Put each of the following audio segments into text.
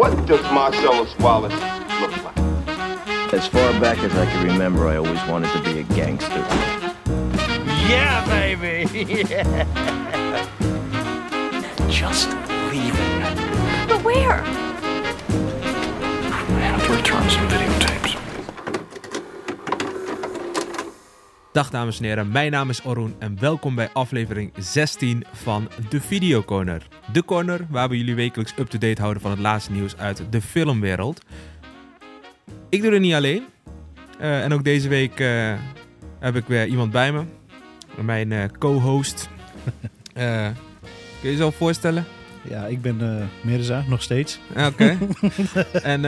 What does Marcellus Wallace look like? As far back as I can remember, I always wanted to be a gangster. Yeah, baby. yeah. Just leaving. But where? I have to return some videotapes. Dag dames en heren, mijn naam is Orun en welkom bij aflevering 16 van de Video Corner. De corner waar we jullie wekelijks up-to-date houden van het laatste nieuws uit de filmwereld. Ik doe het niet alleen. Eh, en ook deze week eh, heb ik weer iemand bij me. Mijn eh, co-host. Kun je jezelf voorstellen? Ja, ik ben Mirza, nog steeds. Oké. en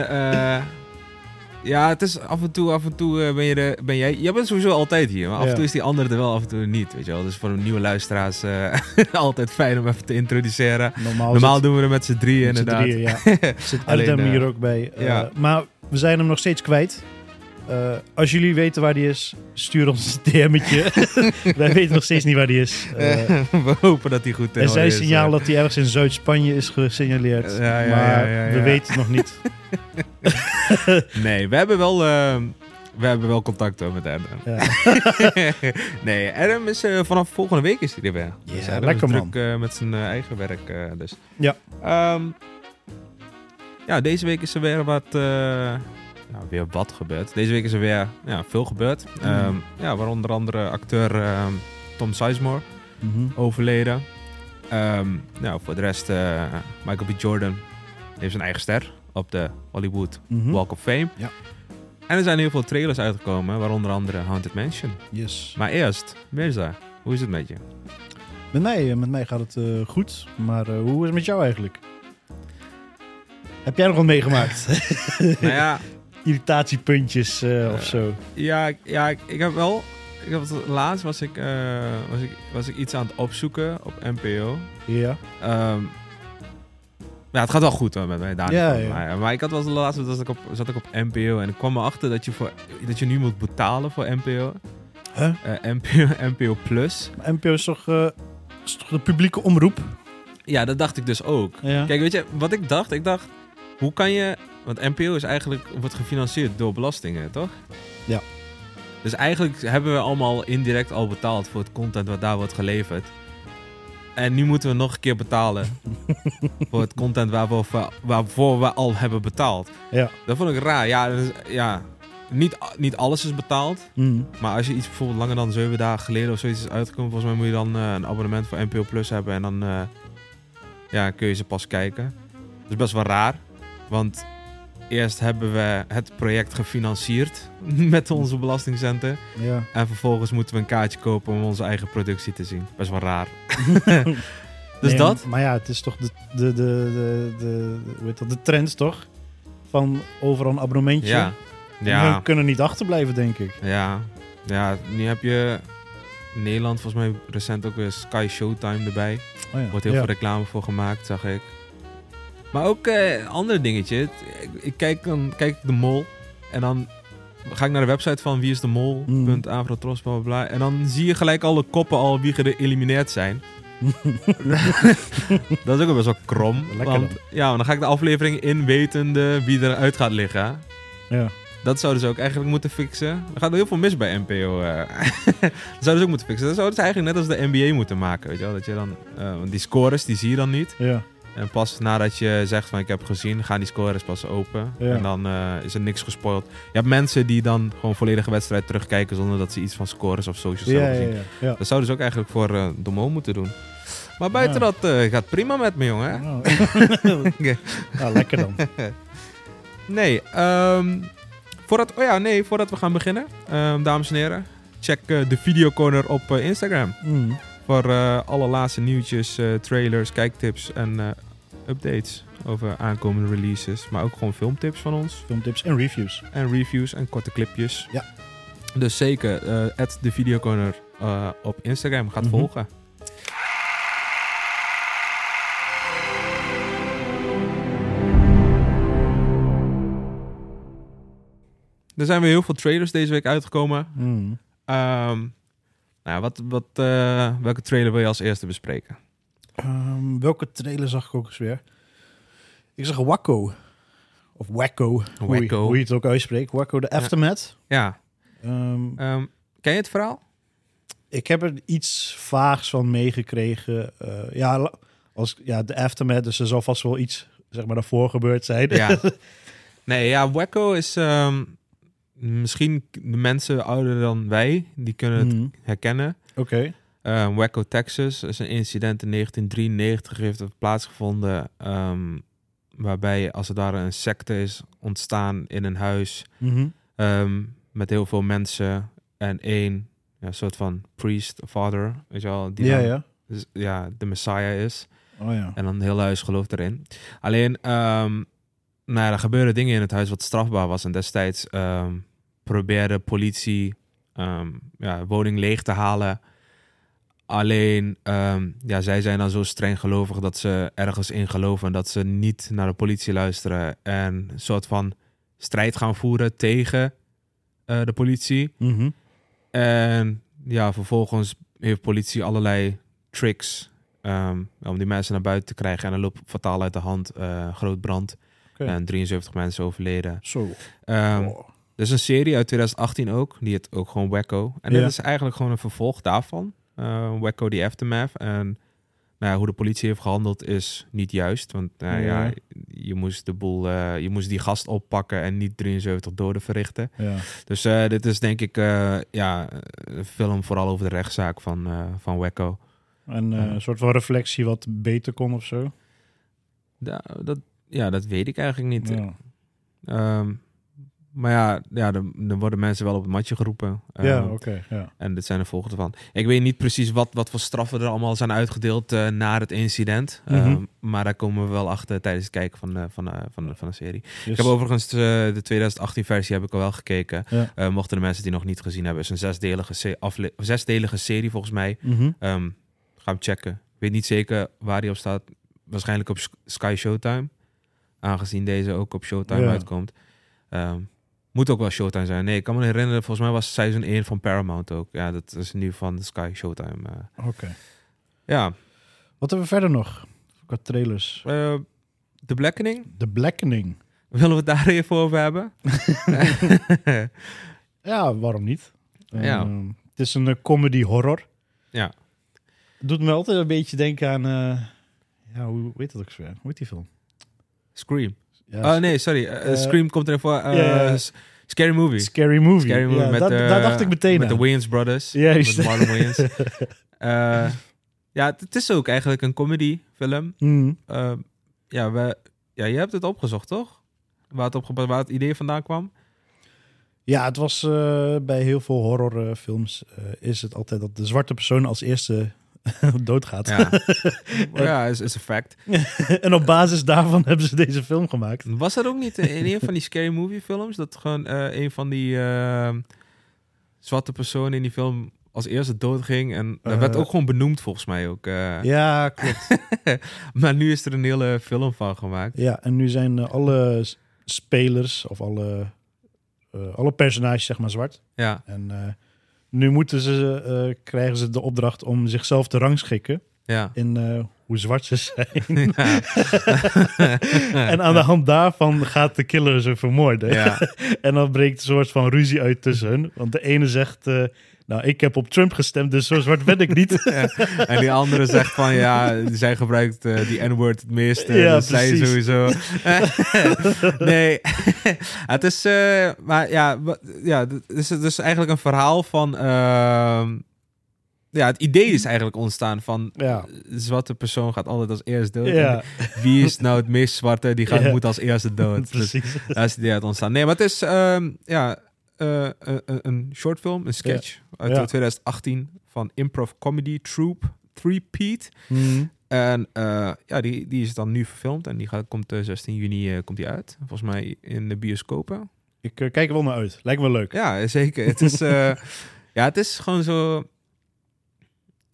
ja, het is af en toe, af en toe eh, ben, je de, ben jij... Jij bent sowieso altijd hier, maar af en toe is die andere er wel, af en toe niet, weet je wel. Dus voor de nieuwe luisteraars eh, altijd fijn om even te introduceren. Normaal, doen we het met z'n drieën met inderdaad. drieën, ja. zit Alleen, Adam eh, hier ook bij. Uh. Maar we zijn hem nog steeds kwijt. Uh, als jullie weten waar die is, stuur ons een DM'tje. Wij weten nog steeds niet waar die is. Uh, we hopen dat hij goed er zijn is, signaal eh. dat hij ergens in Zuid-Spanje is gesignaleerd. Ja, ja, maar ja, we weten het nog niet. Nee, we hebben wel... eh, we hebben wel contact hoor, met Adam. Ja. nee, Adam is eh, vanaf volgende week is hij er weer. Ja, dus lekker, is man. druk eh, met zijn eh, eigen werk. eh, dus. Ja. Ehm, ja, deze week is er weer wat... eh, ja, weer wat gebeurd. Deze week is er weer ja, veel gebeurd. Mm. Ehm, ja, waar onder andere acteur ehm, Tom Sizemore Mhm. overleden. Ehm, nou, voor de rest, eh, Michael B. Jordan heeft zijn eigen ster op de Hollywood Mhm. Walk of Fame. Ja. En er zijn heel veel trailers uitgekomen, waaronder andere Haunted Mansion. Yes. Maar eerst, Mirza, hoe is het met je? Met mij, eh, met mij gaat het uh, goed. Maar uh, hoe is het met jou eigenlijk? Heb jij nog wat meegemaakt? nou ja, Irritatiepuntjes uh, of zo? Ja, ja ik, ik heb wel... Ik heb, laatst was ik, uh, was, ik, was ik iets aan het opzoeken op NPO. Ja. Um, ja, het gaat wel goed hoor, met mij daar. Ja, ja. Maar, maar ik had wel de laatste, dat ik op, zat ik op NPO en ik kwam erachter dat je, voor, dat je nu moet betalen voor NPO. Huh? Uh, NPO, NPO Plus. Maar NPO is toch, uh, is toch de publieke omroep? Ja, dat dacht ik dus ook. Ja. Kijk, weet je, wat ik dacht? Ik dacht, hoe kan je... Want NPO is eigenlijk, wordt gefinancierd door belastingen, toch? Ja. Dus eigenlijk hebben we allemaal indirect al betaald voor het content wat daar wordt geleverd. En nu moeten we nog een keer betalen voor het content waarvoor we, waarvoor we al hebben betaald. Ja. Dat vond ik raar. Ja, dus, ja niet, niet alles is betaald. Mm. Maar als je iets bijvoorbeeld langer dan zeven dagen geleden of zoiets is uitgekomen, volgens mij moet je dan uh, een abonnement voor NPO Plus hebben en dan uh, ja, kun je ze pas kijken. Dat is best wel raar, want eerst hebben we het project gefinancierd met onze belastingcenten. Ja. En vervolgens moeten we een kaartje kopen om onze eigen productie te zien. Best wel raar. dus nee, dat? Maar ja, het is toch de, de, de, de, de, hoe heet dat, de trend toch? Van overal een abonnementje. Ja. Ja. we kunnen niet achterblijven, denk ik. Ja. Ja, nu heb je in Nederland volgens mij recent ook weer Sky Showtime erbij. Oh ja. Wordt heel ja. veel reclame voor gemaakt, zag ik. Maar ook eh, ander dingetje. Ik, ik kijk dan kijk ik de mol. En dan ga ik naar de website van wie is de mol. Mm. Avrotros, bla, bla, bla. En dan zie je gelijk alle koppen al wie geëlimineerd zijn. dat is ook best wel krom. Lekker want, dan. ja, want dan ga ik de aflevering in wetende wie eruit gaat liggen. Ja. Dat zouden ze ook eigenlijk moeten fixen. Er gaat heel veel mis bij NPO. Uh. dat zouden ze ook moeten fixen. Dat zouden ze eigenlijk net als de NBA moeten maken. Weet je wel? Dat je dan, uh, want die scores die zie je dan niet. Ja. En pas nadat je zegt van ik heb gezien, gaan die scores pas open. Ja. En dan uh, is er niks gespoild. Je hebt mensen die dan gewoon volledige wedstrijd terugkijken zonder dat ze iets van scores of socials Ja, hebben gezien. ja. Dat zouden ze ook eigenlijk voor uh, de mol moeten doen. Maar buiten dat uh, gaat prima met me, jongen. Oh. ja, lekker dan. Nee, um, voordat, oh ja, nee, voordat we gaan beginnen, um, dames en heren, check de videocorner op Instagram. Mm. Voor uh, alle laatste nieuwtjes, uh, trailers, kijktips en uh, updates over aankomende releases. Maar ook gewoon filmtips van ons. Filmtips en reviews. En reviews en korte clipjes. Ja. Dus zeker, uh, de videocorner uh, op Instagram gaat Mhm. mm -hmm. volgen. Er zijn weer heel veel trailers deze week uitgekomen. Mm. Um, nou, wat, wat, uh, welke trailer wil je als eerste bespreken? Um, welke trailer zag ik ook eens weer? Ik zag Wakko. of Wacko, Hoe, je, Wacko. hoe je het ook uitspreekt. Wacko de Aftermath. Ja. Ehm, Ehm, ken je het verhaal? ik heb er iets vaags van meegekregen. Eh, ja, als, ja, de Aftermath, dus er zal vast wel iets zeg maar, daarvoor gebeurd zijn. Ja. Nee, ja, Wacko is ehm, misschien de mensen ouder dan wij, die kunnen het Mhm. herkennen. Oké. Eh, Waco, Texas is een incident in 1993 heeft plaatsgevonden. ehm, waarbij als het ware een secte is ontstaan in een huis ehm, met heel veel mensen en één ja, soort van priest, father, weet je wel, die Ja, dan, ja. dus, ja, de messiah is. Oh ja. En dan heel huis gelooft erin. Alleen, ehm, nou ja, er gebeurden dingen in het huis wat strafbaar was. En destijds ehm, probeerde politie ehm, ja, woning leeg te halen. Alleen, ehm, ja, zij zijn dan zo streng gelovig dat ze ergens in geloven. En dat ze niet naar de politie luisteren. En een soort van strijd gaan voeren tegen eh, de politie. Mhm. En ja, vervolgens heeft politie allerlei tricks ehm, om die mensen naar buiten te krijgen. En dan loopt fataal uit de hand, eh, groot brand. En 73 mensen overleden. Zo. Oh. Er is een serie uit 2018 ook, die het ook gewoon Wacko. En Ja. dit is eigenlijk gewoon een vervolg daarvan. Eh Wacko The Aftermath. En nou ja, hoe de politie heeft gehandeld is niet juist. Want nou ja. Ja. je moest de boel, eh, je moest die gast oppakken en niet 73 doden verrichten. Ja. Dus eh, dit is denk ik ja, een film vooral over de rechtszaak van, van Wacko. En een soort van reflectie wat beter kon of zo. Da- dat, ja, dat weet ik eigenlijk niet. Ja. Maar ja, ja dan, dan worden mensen wel op het matje geroepen. Ja, Ehm, oké. ja. En dit zijn de volgende van. Ik weet niet precies wat, wat voor straffen er allemaal zijn uitgedeeld eh, na het incident. Mhm. Ehm, maar daar komen we wel achter tijdens het kijken van, eh, van, eh, van, van de serie. Ik heb overigens de 2018 versie heb ik al wel gekeken. Ja. Mochten de mensen die nog niet gezien hebben, is een zesdelige, zesdelige serie volgens mij. Mhm. Ehm, ga hem checken. Ik weet niet zeker waar die op staat. Waarschijnlijk op Sk- Sky Showtime. Aangezien deze ook op Showtime Ja. uitkomt. Ehm, moet ook wel Showtime zijn. Nee, ik kan me herinneren, volgens mij was seizoen 1 van Paramount ook. Ja, dat is nu van de Sky Showtime. eh. Oké. ja, Wat hebben we verder nog? Qua trailers. Eh, The Blackening. The Blackening. Willen we het daar even over hebben? Ja, waarom niet? Ja. Ehm, het is een eh, comedy horror. Ja. Doet me altijd een beetje denken aan... ja, hoe heet dat ook zo? Hoe heet die film? Scream. Ja, oh nee, sorry. Eh, eh, Scream komt erin voor. eh, Scary Movie. Scary Movie. Scary Movie met, dat, daar dacht ik meteen Met de. Wayans Brothers. Juist. Met Marlon ja, het- is ook eigenlijk een comedy film. Mm. Ja, we, ja, je hebt het opgezocht, toch? Waar het, op, waar het idee vandaan kwam? Ja, het was bij heel veel horrorfilms is het altijd dat de zwarte persoon als eerste doodgaat. Ja, ja is, is een fact. en op basis daarvan hebben ze deze film gemaakt. Was dat ook niet in een van die Scary Movie films? Dat gewoon eh, een van die eh, zwarte personen in die film als eerste doodging. En dat Eh. werd ook gewoon benoemd volgens mij ook. eh. Ja, klopt. maar nu is er een hele film van gemaakt. ja, en nu zijn eh, alle spelers of alle, eh, alle personages zeg maar zwart. Ja, En eh, nu moeten ze, eh, krijgen ze de opdracht om zichzelf te rangschikken ja. in eh, hoe zwart ze zijn. ja. en aan de hand daarvan gaat de killer ze vermoorden. ja. En dan breekt een soort van ruzie uit tussen hun. Want de ene zegt, eh, nou, ik heb op Trump gestemd, dus zo zwart ben ik niet. Ja. En die andere zegt van ja, zij gebruikt eh, die N-word het meeste. Ja, dus zij sowieso. nee, het is, eh, maar ja, ja, het is eigenlijk een verhaal van. ehm, ja, het idee is eigenlijk ontstaan van Ja. de zwarte persoon gaat altijd als eerst dood. Ja. Wie is nou het meest zwarte? Die gaat, moet als eerste dood. Dus Precies. daar is het idee uit ontstaan. Nee, maar het is ehm, ja, eh, een, een- een short film, een sketch uit Ja. 2018 van Improv Comedy Troupe, Three Pete. Hmm. En eh, ja, die, die is dan nu verfilmd en die gaat, komt eh, 16 juni eh, komt die uit. Volgens mij in de bioscopen. Ik eh, kijk er wel naar uit. Lijkt me leuk. Ja, zeker. Het is, eh, ja, het is gewoon zo...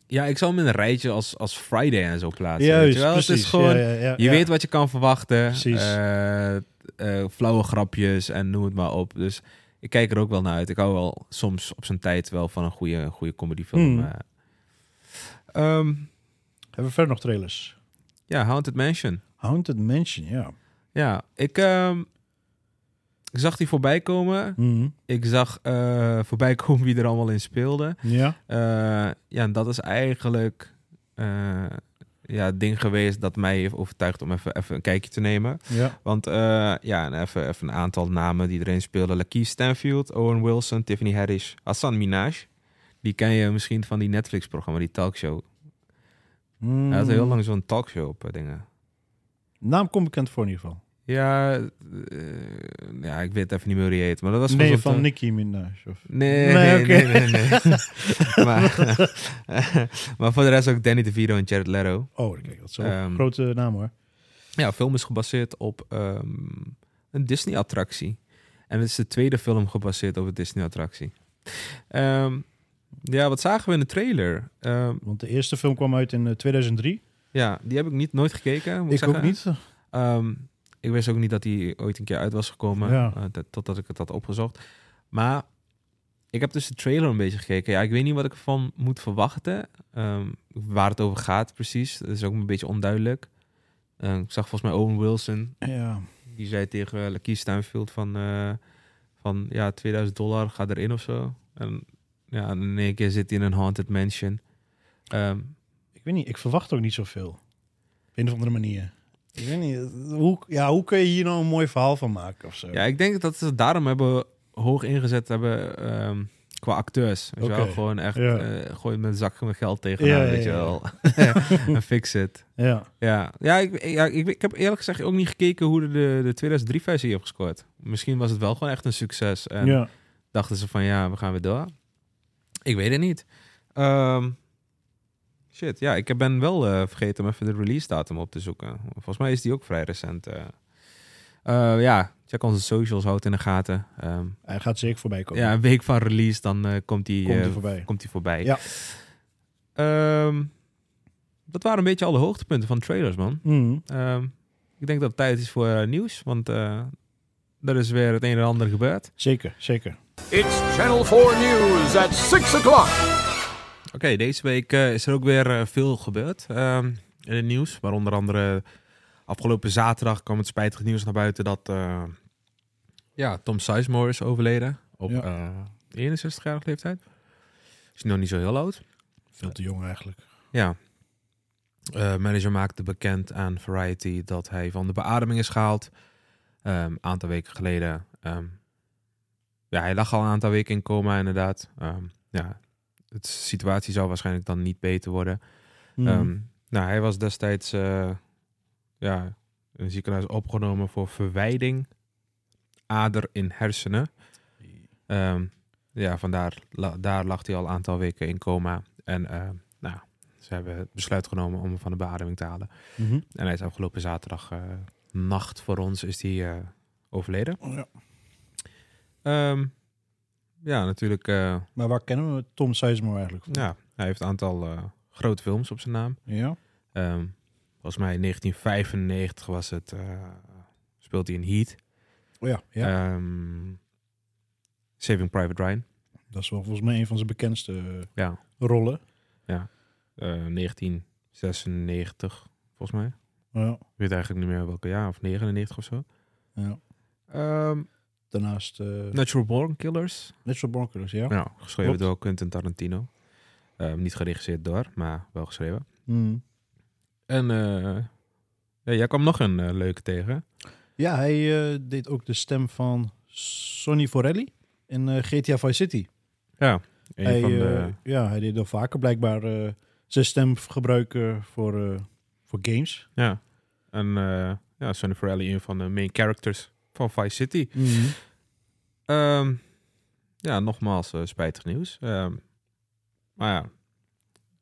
Ja, ik zou hem in een rijtje als, als Friday en zo plaatsen. weet Juist, je wel? precies. Het is gewoon... Ja, ja, ja, Je weet wat je kan verwachten. Precies. Eh, eh, flauwe grapjes en noem het maar op. Dus ik kijk er ook wel naar uit. Ik hou wel soms op zijn tijd wel van een goede, goede comedyfilm. Hmm. eh. Ehm, Hebben we verder nog trailers? ja, Haunted Mansion. Haunted Mansion, ja. Ja, ik, ehm, ik zag die voorbij komen. Mhm. Ik zag eh, voorbij komen wie er allemaal in speelde. Ja. Eh, ja, en dat is eigenlijk eh, ja, ding geweest dat mij heeft overtuigd om even, even een kijkje te nemen. Ja. Want eh, ja, en even, even een aantal namen die erin speelden. Lakeith Stanfield, Owen Wilson, Tiffany Haddish, Hassan Minaj. Die ken je misschien van die Netflix-programma, die talkshow. Mm. Hij had heel lang zo'n talkshow op eh, dingen. Naam komt bekend voor in ieder geval. Ja, eh, ja, ik weet even niet meer hoe die heet. Maar dat was Nee, van Nicki Minaj. Of... Nee, Nee, nee, nee, nee, nee. maar, maar voor de rest ook Danny DeVito en Jared Leto. Oh, kijk, dat is wel Ehm, een grote naam hoor. Ja, de film is gebaseerd op ehm, een Disney-attractie. En het is de tweede film gebaseerd op een Disney-attractie. Ehm, ja, wat zagen we in de trailer? Want de eerste film kwam uit in eh, 2003. ja, die heb ik niet nooit gekeken. moet Ik ook niet. Ik wist ook niet dat die ooit een keer uit was gekomen, Ja. eh, dat- totdat ik het had opgezocht. Maar ik heb dus de trailer een beetje gekeken. Ja, ik weet niet wat ik ervan moet verwachten. Ehm, waar het over gaat precies. Dat is ook een beetje onduidelijk. Eh, ik zag volgens mij Owen Wilson. Ja. Die zei tegen Lakeith Stanfield van, eh, van ja, 2000 dollar, ga erin of zo. En ja, in één keer zit hij in een haunted mansion. Ehm, Ik weet niet, ik verwacht ook niet zoveel. Op een of andere manier. Ik weet niet, hoe, ja, hoe kun je hier nou een mooi verhaal van maken of zo? Ja, ik denk dat ze het daarom hebben hoog ingezet hebben ehm, qua acteurs. Weet je wel? Gewoon echt Ja. eh, gooi met een zak met geld tegenaan, Ja, ja, weet je wel. en fix it. ja. Ja, ja, ik, ja ik, ik heb eerlijk gezegd ook niet gekeken hoe de, de, de 2003 versie heeft gescoord. Misschien was het wel gewoon echt een succes. En ja. dachten ze van ja, we gaan weer door. Ik weet het niet. Ehm, shit, ja, ik ben wel eh, vergeten om even de release datum op te zoeken. Volgens mij is die ook vrij recent. eh. Eh, ja, check onze socials, houd in de gaten. Ehm, Hij gaat zeker voorbij komen. ja, een week van release, dan eh, komt die Komt hij voorbij. komt die voorbij. Ja. Ehm, dat waren een beetje alle hoogtepunten van trailers, man. Mhm. Ehm, ik denk dat het tijd is voor nieuws, want eh, er is weer het een en ander gebeurd. Zeker, zeker. It's Channel 4 News at 6 o'clock. Oké, deze week eh, is er ook weer eh, veel gebeurd ehm, in het nieuws. Maar onder andere afgelopen zaterdag kwam het spijtige nieuws naar buiten dat eh, ja, Tom Sizemore is overleden op Ja. eh 61-jarige leeftijd. Is nog niet zo heel oud. Veel te jong eigenlijk. Ja. Manager maakte bekend aan Variety dat hij van de beademing is gehaald. Een aantal weken geleden. Ehm, ja, hij lag al een aantal weken in coma inderdaad. Ehm, ja, de situatie zou waarschijnlijk dan niet beter worden. Mhm. Ehm, nou, hij was destijds eh, ja, in een ziekenhuis opgenomen voor verwijding ader in hersenen. Ehm, ja, vandaar la- daar lag hij al een aantal weken in coma. En eh, nou, ze hebben het besluit genomen om hem van de beademing te halen. Mhm. En hij is afgelopen zaterdag eh, nacht voor ons is hij eh, overleden. Ja. Ehm, ja, natuurlijk. eh, Maar waar kennen we Tom Sizemore eigenlijk van? ja, hij heeft een aantal eh, grote films op zijn naam. Ja? Ehm, volgens mij in 1995 was het. eh, speelt hij in Heat. Oh ja, ja. Ehm, Saving Private Ryan. dat is wel volgens mij een van zijn bekendste Ja. rollen. Eh 1996, volgens mij. Ja. Ik weet eigenlijk niet meer welke jaar, of 99 of zo. ja. Ehm, Daarnaast eh Natural Born Killers. Natural Born Killers, ja. Ja, geschreven Klopt. door Quentin Tarantino. Ehm, niet geregisseerd door, maar wel geschreven. Mhm. En eh, ja, jij kwam nog een eh, leuke tegen. Ja, hij eh, deed ook de stem van Sonny Forelli in eh, GTA Vice City. Ja, een hij, van eh, de... ja, hij deed al vaker blijkbaar eh, zijn stem gebruiken voor, eh, voor games. Ja. En eh ja, Sonny Forelli, een van de main characters van Vice City. Ehm, ja, nogmaals eh, spijtig nieuws. Ehm, maar ja,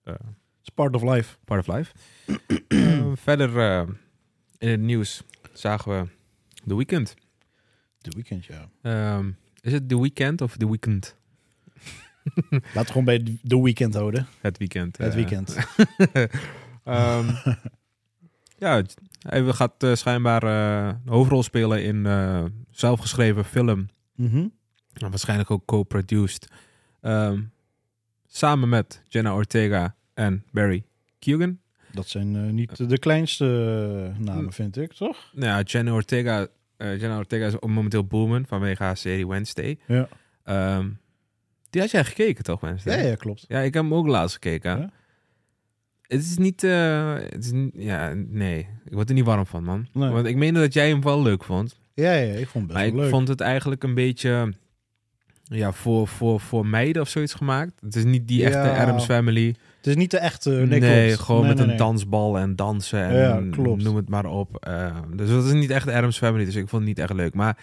eh, It's part of life. part of life. Ehm, verder eh, in het nieuws zagen we The Weeknd. The Weeknd, ja. Is het The Weekend of The Weekend? Laat het gewoon bij The Weeknd houden. Het weekend. Het weekend. ja, hij gaat eh, schijnbaar eh, een hoofdrol spelen in eh zelfgeschreven film. Mhm. En waarschijnlijk ook co-produced. Ehm, samen met Jenna Ortega en Barry Keoghan. Dat zijn niet de kleinste namen, vind ik, toch? Nou ja, Jenna Ortega Jenna Ortega is momenteel boomen vanwege haar serie Wednesday. Ja. Ehm, die had jij gekeken toch, Wednesday? Ja, ja, klopt. Ja, ik heb hem ook laatst gekeken. Ja? Het is niet, eh, het is niet, ja, nee, ik word er niet warm van, man. Nee. Want ik meende dat jij hem wel leuk vond. Ja, ja, ik vond het best Maar ik leuk. vond het eigenlijk een beetje, ja, voor, voor, voor meiden of zoiets gemaakt. Het is niet die echte Ja. Adams Family. Het is niet de echte... Nee, Nee, gewoon Nee, met nee, een dansbal en dansen en Ja, klopt. noem het maar op. Eh, dus dat is niet echt Adams Family, dus ik vond het niet echt leuk. Maar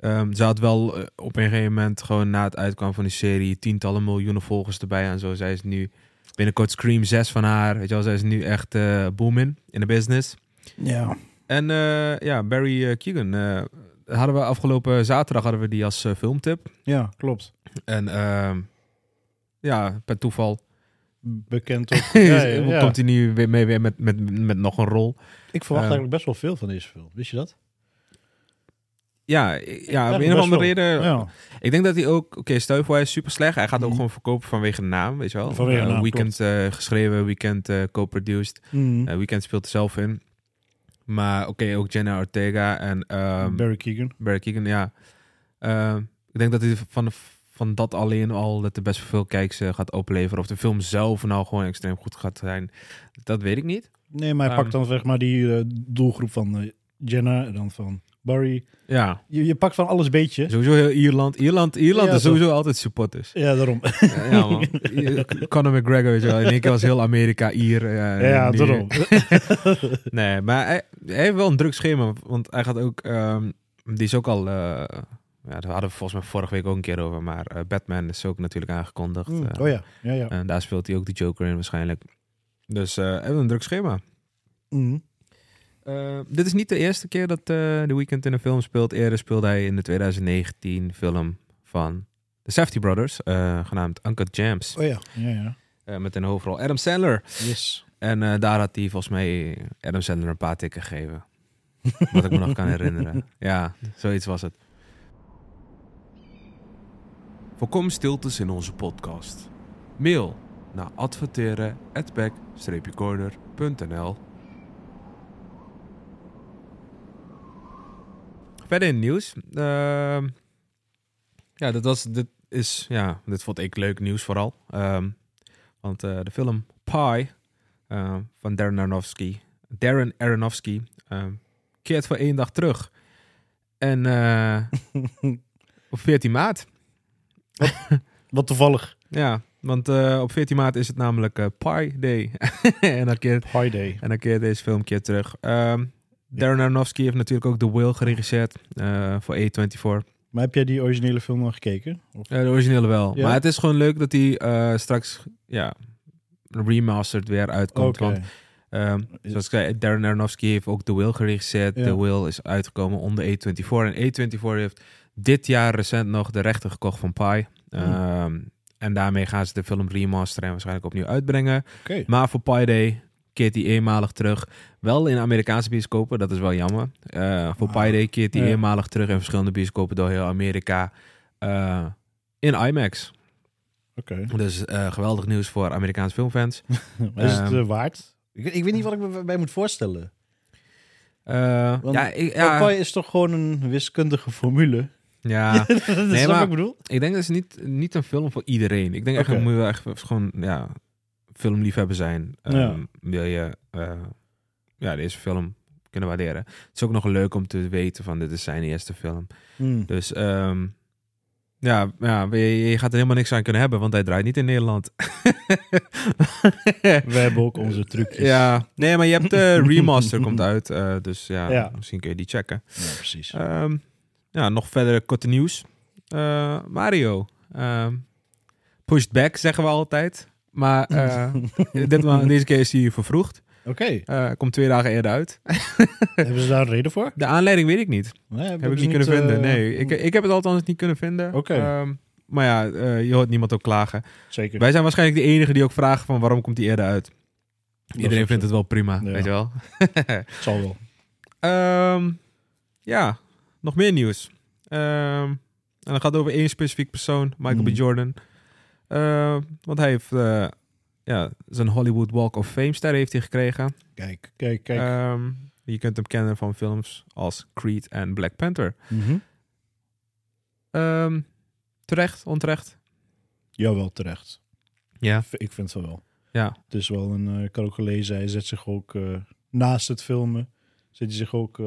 ehm, ze had wel eh, op een gegeven moment, gewoon na het uitkwam van die serie, tientallen miljoenen volgers erbij en zo. Zij is nu binnenkort Scream 6 van haar. Weet je wel, zij is nu echt eh booming in de business. Ja. En eh, ja, Barry eh, Keegan. eh, hadden we afgelopen zaterdag hadden we die als filmtip. ja, klopt. En ehm, ja, per toeval Bekend ook. ja, ja, ja. komt hij nu weer mee weer met, met, met nog een rol. Ik verwacht eigenlijk best wel veel van deze film. Wist je dat? Ja, ja op Ja, een of andere reden. Ja. Ik denk dat hij ook, oké, voor hij is super slecht. Hij gaat ook Mhm. gewoon verkopen vanwege de naam, weet je wel. Vanwege Eh, naam, weekend eh, geschreven, weekend eh, co-produced. Mhm. Eh, weekend speelt er zelf in. Maar oké, ook Jenna Ortega en ehm, Barry Keegan. Barry Keegan, ja. Eh, ik denk dat hij van, van dat alleen al dat er best veel kijks eh, gaat opleveren. Of de film zelf nou gewoon extreem goed gaat zijn. Dat weet ik niet. Nee, maar hij Ehm. pakt dan zeg maar die eh, doelgroep van eh, Jenna en dan van Barry. Ja, Je, je pakt van alles een beetje. sowieso heel Ierland. Ierland, Ierland Ja, is sowieso altijd supporters. Ja, daarom. Ja man. Conor McGregor, weet je wel. In één keer was heel Amerika Ier. eh, ja, daarom. Nee, maar hij, hij heeft wel een druk schema. Want hij gaat ook... ehm, die is ook al... eh, ja, daar hadden we volgens mij vorige week ook een keer over. Maar eh, Batman is ook natuurlijk aangekondigd. Mm, oh ja, ja, ja. En daar speelt hij ook de Joker in waarschijnlijk. Dus hij heeft een druk schema. Mhm. Eh, dit is niet de eerste keer dat eh The Weeknd in een film speelt. Eerder speelde hij in de 2019 film van de Safety Brothers, eh, genaamd Uncut Gems. Oh ja, ja, ja. Met een hoofdrol Adam Sandler. Yes. En daar had hij volgens mij Adam Sandler een paar tikken gegeven. Wat ik me nog kan herinneren. Ja, zoiets was het. Voorkom stiltes in onze podcast. Mail naar adverteren@back-corner.nl Verder in het nieuws. Ehm, ja, dat was, dit is, ja, dit vond ik leuk nieuws vooral. Ehm, want eh, de film Pie eh, van Darren Aronofsky, Darren Aronofsky, ehm, keert voor één dag terug. En eh, op 14 maart. Wat toevallig. Ja, want op 14 maart is het namelijk Pie Day. en, dan keert, High Day. en dan keert deze film keer terug. Ehm, Darren Aronofsky heeft natuurlijk ook The Whale geregisseerd eh, voor A24. Maar heb jij die originele film nog gekeken? Of? De originele wel. Ja? Maar het is gewoon leuk dat hij eh, straks ja, remastered weer uitkomt. Want ehm, zoals ik zei, Darren Aronofsky heeft ook The Will geregisseerd. Ja. The Will is uitgekomen onder A24. En A24 heeft dit jaar recent nog de rechten gekocht van Pie. Hmm. Ehm, en daarmee gaan ze de film remasteren en waarschijnlijk opnieuw uitbrengen. Maar voor Pie Day keert hij eenmalig terug. Wel in Amerikaanse bioscopen, dat is wel jammer. Eh, voor Ah, Pie Day keert hij ja. eenmalig terug in verschillende bioscopen door heel Amerika. eh, in IMAX. Oké. Dus eh, geweldig nieuws voor Amerikaanse filmfans. Maar is het Ehm, eh, waard? Ik, ik weet niet wat ik me bij moet voorstellen. Eh, Want ja, ik, Ja. is toch gewoon een wiskundige formule? ja, dat is Nee, wat maar- ik bedoel. ik denk dat is niet, niet een film voor iedereen. Ik denk echt, Oké. dat moet je wel echt gewoon ja, filmliefhebber zijn. Ehm, Wil je eh, ja, deze film kunnen waarderen. Het is ook nog leuk om te weten van dit is zijn eerste film. Hmm. Dus ehm, ja, ja je, je gaat er helemaal niks aan kunnen hebben, want hij draait niet in Nederland. We hebben ook onze trucjes. ja, nee, maar je hebt de remaster komt uit, eh, dus ja, Ja. misschien kun je die checken. Ja, precies. Ehm, ja, nog verder korte nieuws. Eh, Mario. ehm, pushed back, zeggen we altijd. Maar eh, ma- deze keer is hij vervroegd. Oké. Eh, komt twee dagen eerder uit. hebben ze daar een reden voor? De aanleiding weet ik niet. Nee, Heb ik niet kunnen vinden. Nee, ik, ik heb het althans niet kunnen vinden. eh, Oké. Ehm, maar ja, eh, je hoort niemand ook klagen. Zeker. Wij zijn waarschijnlijk de enigen die ook vragen van waarom komt hij eerder uit. Iedereen vindt het wel prima, Ja. weet je wel. Het zal wel. Ehm, ja, nog meer nieuws. Ehm, en dat gaat over één specifiek persoon, Michael. B. Jordan. Ehm, want hij heeft eh, ja, zijn Hollywood Walk of Fame ster heeft hij gekregen. Kijk, kijk, kijk. Ehm, Je kunt hem kennen van films als Creed en Black Panther. Mhm. Ehm, terecht, onterecht? Jawel, terecht. Ja. Ik vind het wel. Ja. Het is wel een, eh, ik had ook gelezen, hij zet zich ook eh, naast het filmen, zet hij zich ook eh,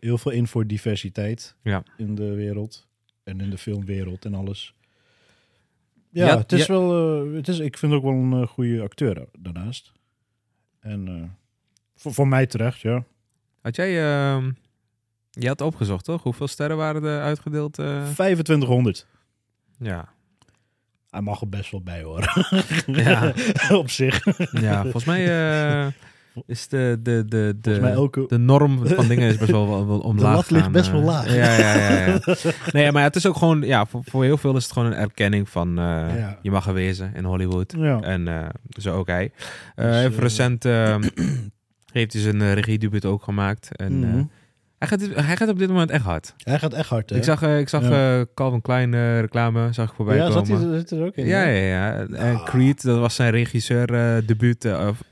heel veel in voor diversiteit Ja. in de wereld en in de filmwereld en alles. Ja, Ja, het is ja. wel, eh, het is, ik vind ook wel een eh, goede acteur daarnaast. En eh, voor, voor mij terecht, ja. Had jij... ehm, je had opgezocht, toch? Hoeveel sterren waren er uitgedeeld? eh? 2500. Ja. Hij mag er best wel bij horen. Ja. Op zich. ja, volgens mij eh, is de, de, de, de, elke... de norm van dingen is best wel, wel, wel omlaag lat ligt best eh. wel laag. Ja, ja, ja. ja. Nee, maar het is ook gewoon... Ja, voor, voor heel veel is het gewoon een erkenning van... eh, Ja. Je mag er wezen in Hollywood. Ja. En eh, zo ook hij. Eh, Dus, eh, recent eh, heeft hij zijn uh, regiedebuut ook gemaakt. En, eh, Mhm. hij, gaat, hij gaat op dit moment echt hard. Hij gaat echt hard, hè? Ik zag, eh, ik zag Ja. eh, Calvin Klein eh, reclame zag ik voorbij ja, zat komen. hij zit er ook in? Ja, ja, ja. En Ah. Creed, dat was zijn regisseur eh, debuut, eh, of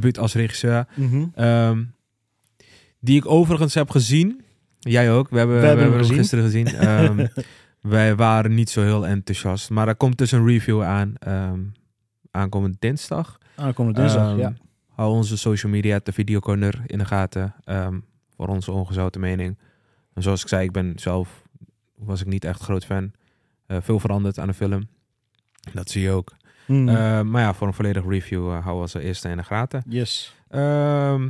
debuut als regisseur. Mhm. Ehm, die ik overigens heb gezien. Jij ook. We hebben, we hebben hebben, hem gisteren gezien. Ehm, wij waren niet zo heel enthousiast. Maar er komt dus een review aan. ehm aankomend dinsdag. Aankomende dinsdag, ja. Hou onze social media, de videocorner, in de gaten. voor onze ongezouten mening. En zoals ik zei, ik ben zelf... Was ik niet echt groot fan. Eh, veel veranderd aan de film. Dat zie je ook. Mhm. Eh, maar ja, voor een volledige review uh, houden we als eerste in de gaten. yes. Ehm,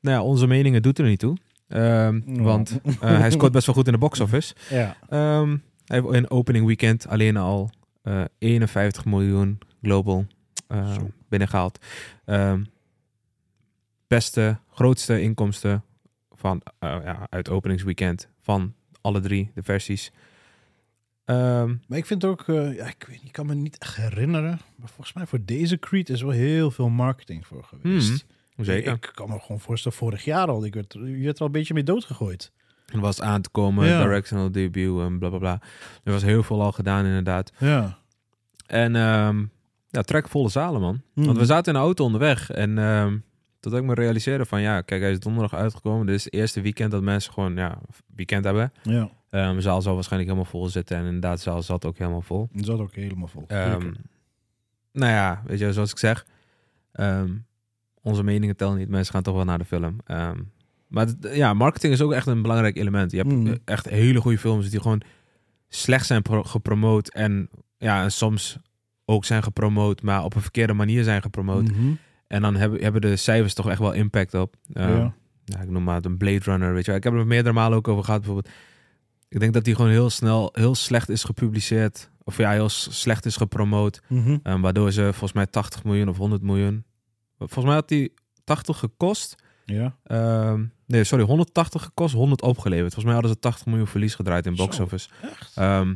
nou ja, onze meningen doet er niet toe. Ehm, Ja. Want eh, hij scoort best wel goed in de box office. Ja. Ehm, hij heeft in opening weekend alleen al eh 51 miljoen global eh, binnengehaald. Beste, grootste inkomsten van, eh, ja, uit openingsweekend van alle drie de versies. Ehm, Maar ik vind ook, eh, ja, ik weet niet, ik kan me niet echt herinneren. Maar volgens mij voor deze Creed is wel heel veel marketing voor geweest. Mhm, zeker. Ik kan me gewoon voorstellen, vorig jaar al. Ik werd, je werd er al een beetje mee doodgegooid. Er was aan te komen, Ja. directional debut en bla bla bla. Er was heel veel al gedaan inderdaad. Ja. En ehm ja, trek volle zalen, man. Mhm. Want we zaten in de auto onderweg. En ehm tot ik me realiseerde van, ja, kijk, hij is donderdag uitgekomen. Dit is het eerste weekend dat mensen gewoon, ja, weekend hebben. Ja, Ehm, de zaal zal waarschijnlijk helemaal vol zitten. En inderdaad, de zaal zat ook helemaal vol. dat zat ook helemaal vol. Ehm, nou ja, weet je, zoals ik zeg. ehm, onze meningen tellen niet. Mensen gaan toch wel naar de film. Ehm, maar het- ja, marketing is ook echt een belangrijk element. Je hebt eh, echt hele goede films die gewoon slecht zijn pro- gepromoot. En ja, en soms ook zijn gepromoot, maar op een verkeerde manier zijn gepromoot. Mhm. En dan hebben, hebben de cijfers toch echt wel impact op. Ehm, Ja. ja, ik noem maar het een Blade Runner, weet je wel. Ik heb er meerdere malen ook over gehad, bijvoorbeeld. Ik denk dat die gewoon heel snel, heel slecht is gepubliceerd. Of ja, heel slecht is gepromoot. Mhm. ehm, waardoor ze volgens mij 80 miljoen of 100 miljoen... Volgens mij had die 80 gekost. Ja. Ehm, nee, sorry, 180 gekost, 100 opgeleverd. Volgens mij hadden ze 80 miljoen verlies gedraaid in box office. Ehm,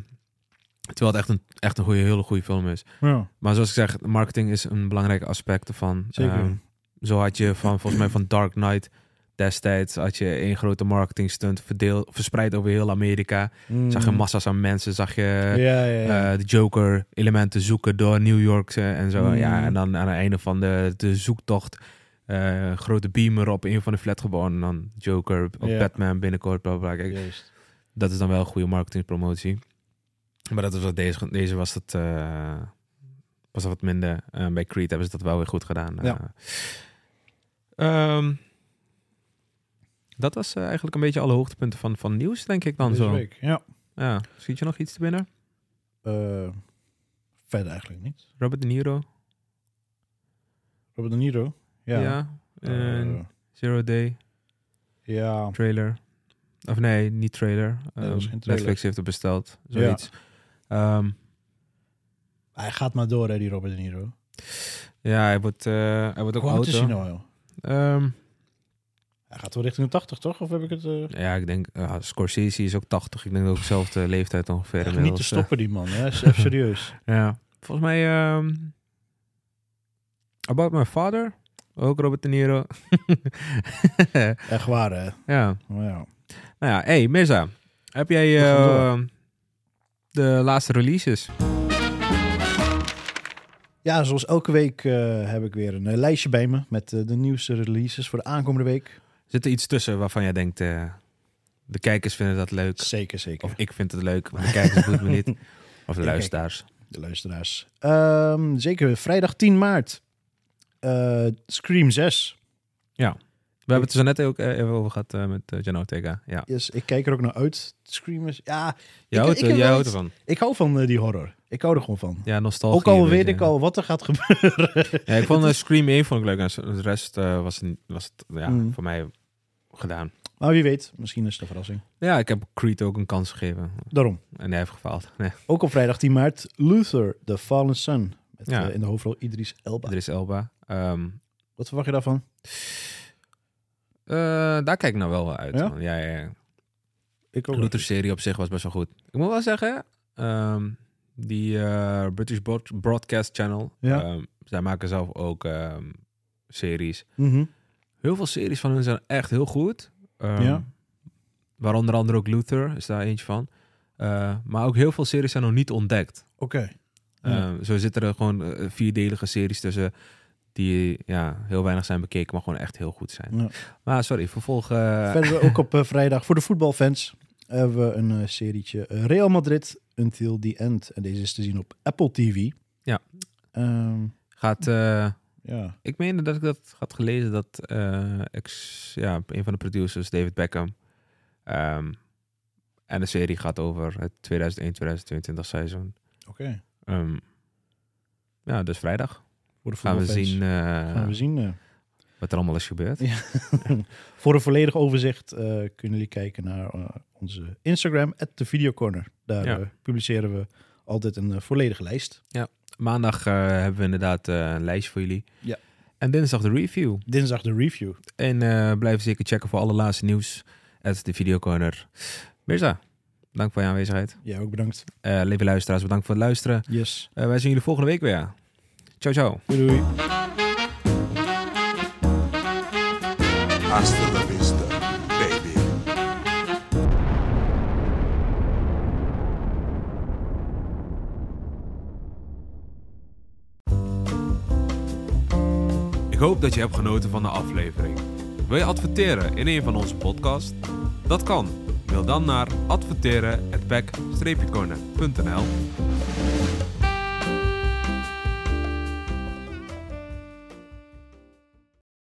terwijl het echt een, echt een goede, hele goede film is. Ja. Maar zoals ik zeg, marketing is een belangrijk aspect ervan. Zeker. Zo had je van, volgens mij van Dark Knight destijds, had je één grote marketing stunt verdeel, verspreid over heel Amerika. Zag je massa's aan mensen, zag je Ja, ja, ja. eh, de Joker elementen zoeken door New York eh, en zo. Mm. Ja, en dan aan het einde van de, de zoektocht, eh, grote beamer op een van de flatgebouwen en dan Joker, Ja. Batman binnenkort, bla bla. bla. Kijk, Juist. dat is dan wel een goede marketingpromotie. Maar dat is wat deze, deze was het was dat wat minder. Bij Creed hebben ze dat wel weer goed gedaan. Ja. Eh, ehm, dat was eh, eigenlijk een beetje alle hoogtepunten van, van nieuws, denk ik dan Deze zo. week. Ja. Ja. Ziet je nog iets te binnen? Eh, verder eigenlijk niet. Robert De Niro? Robert De Niro. Ja. Ja. Eh, Zero Day ja. trailer. Of nee, niet trailer. Ehm, trailer. Netflix heeft het besteld. Zoiets. Ja, Hij gaat maar door, hè, die Robert De Niro. ja hij wordt, hij wordt ook Hoe oud is hij nou, joh? Ehm, Hij gaat wel richting de 80, toch? Of heb ik het... eh, Ja, ik denk, ja, Scorsese is ook 80. Ik denk dat ook dezelfde leeftijd ongeveer echt niet te eh. stoppen, die man. Hè? Even serieus. ja. Volgens mij, ehm About My Father, ook Robert De Niro. Echt waar, hè? ja. Maar ja. Nou ja, hey Mirza, heb jij eh, de laatste releases? Ja, zoals elke week eh, heb ik weer een eh, lijstje bij me met eh, de nieuwste releases voor de aankomende week. Zit er iets tussen waarvan jij denkt, eh, de kijkers vinden dat leuk? Zeker, zeker. Of ik vind het leuk, maar de kijkers doen het me niet. Of de luisteraars. De luisteraars. Ehm, zeker, vrijdag 10 maart. Eh, Scream 6. We hebben het er zo net ook eh, even over gehad eh, met uh, Jan Ortega. Ja. Yes, ik kijk er ook naar uit. Scream is... Ja, Jij ik, houdt, ik heb jij wel houdt iets- ervan. Ik hou van die horror. Ik hou er gewoon van. Ja, nostalgie. Ook al weet ik al wat er gaat gebeuren. Ja, ik vond eh, Scream 1 vond ik leuk. En de rest eh, was, was het ja, Mm. voor mij gedaan. maar wie weet, misschien is het een verrassing. Ja, ik heb Creed ook een kans gegeven. Daarom. En hij heeft gefaald. Nee, Ook op vrijdag 10 maart, Luther, The Fallen Sun. Met Ja. eh, in de hoofdrol Idris Elba. er is Elba. Ehm, Wat verwacht je daarvan? daar kijk ik nou wel uit. Ja? man. Ja, ja. Ik De Luther-serie op zich was best wel goed. Ik moet wel zeggen, ehm, die eh, British Broad- Broadcast Channel, Ja. ehm, zij maken zelf ook ehm, series. Mhm. Heel veel series van hun zijn echt heel goed. Ehm, Ja. Waaronder andere ook Luther is daar eentje van. Eh, maar ook heel veel series zijn nog niet ontdekt. Oké. Ja. Zo zitten er gewoon eh, vierdelige series tussen die ja, heel weinig zijn bekeken, maar gewoon echt heel goed zijn. Ja. Maar sorry, vervolg... eh, Verder ook op vrijdag voor de voetbalfans hebben we een eh, serietje eh, Real Madrid Until the End. En deze is te zien op Apple TV. Ja. Ehm, gaat... eh, ja. Ik meen dat ik dat had gelezen dat ex, ja, een van de producers, David Beckham, ehm, en de serie gaat over het 2001-2022 seizoen. Oké. Ehm, ja, dus vrijdag Voor de gaan we zien Gaan we zien. Wat er allemaal is gebeurd. Ja. Voor een volledig overzicht eh, kunnen jullie kijken naar eh, onze Instagram, de Videocorner. Daar Ja. eh, publiceren we altijd een volledige lijst. Maandag eh, hebben we inderdaad een lijstje voor jullie. Ja. En dinsdag de review. Dinsdag de review. En blijf zeker checken voor alle laatste nieuws uit de Videocorner. Mirza, dank voor je aanwezigheid. Ja, ook bedankt. Eh lieve luisteraars, bedankt voor het luisteren. Yes. Wij zien jullie volgende week weer. Ciao, ciao. Doei doei. Baby. Ik hoop dat je hebt genoten van de aflevering. Wil je adverteren in een van onze podcasts? Dat kan. Mail dan naar adverteren@back-corner.nl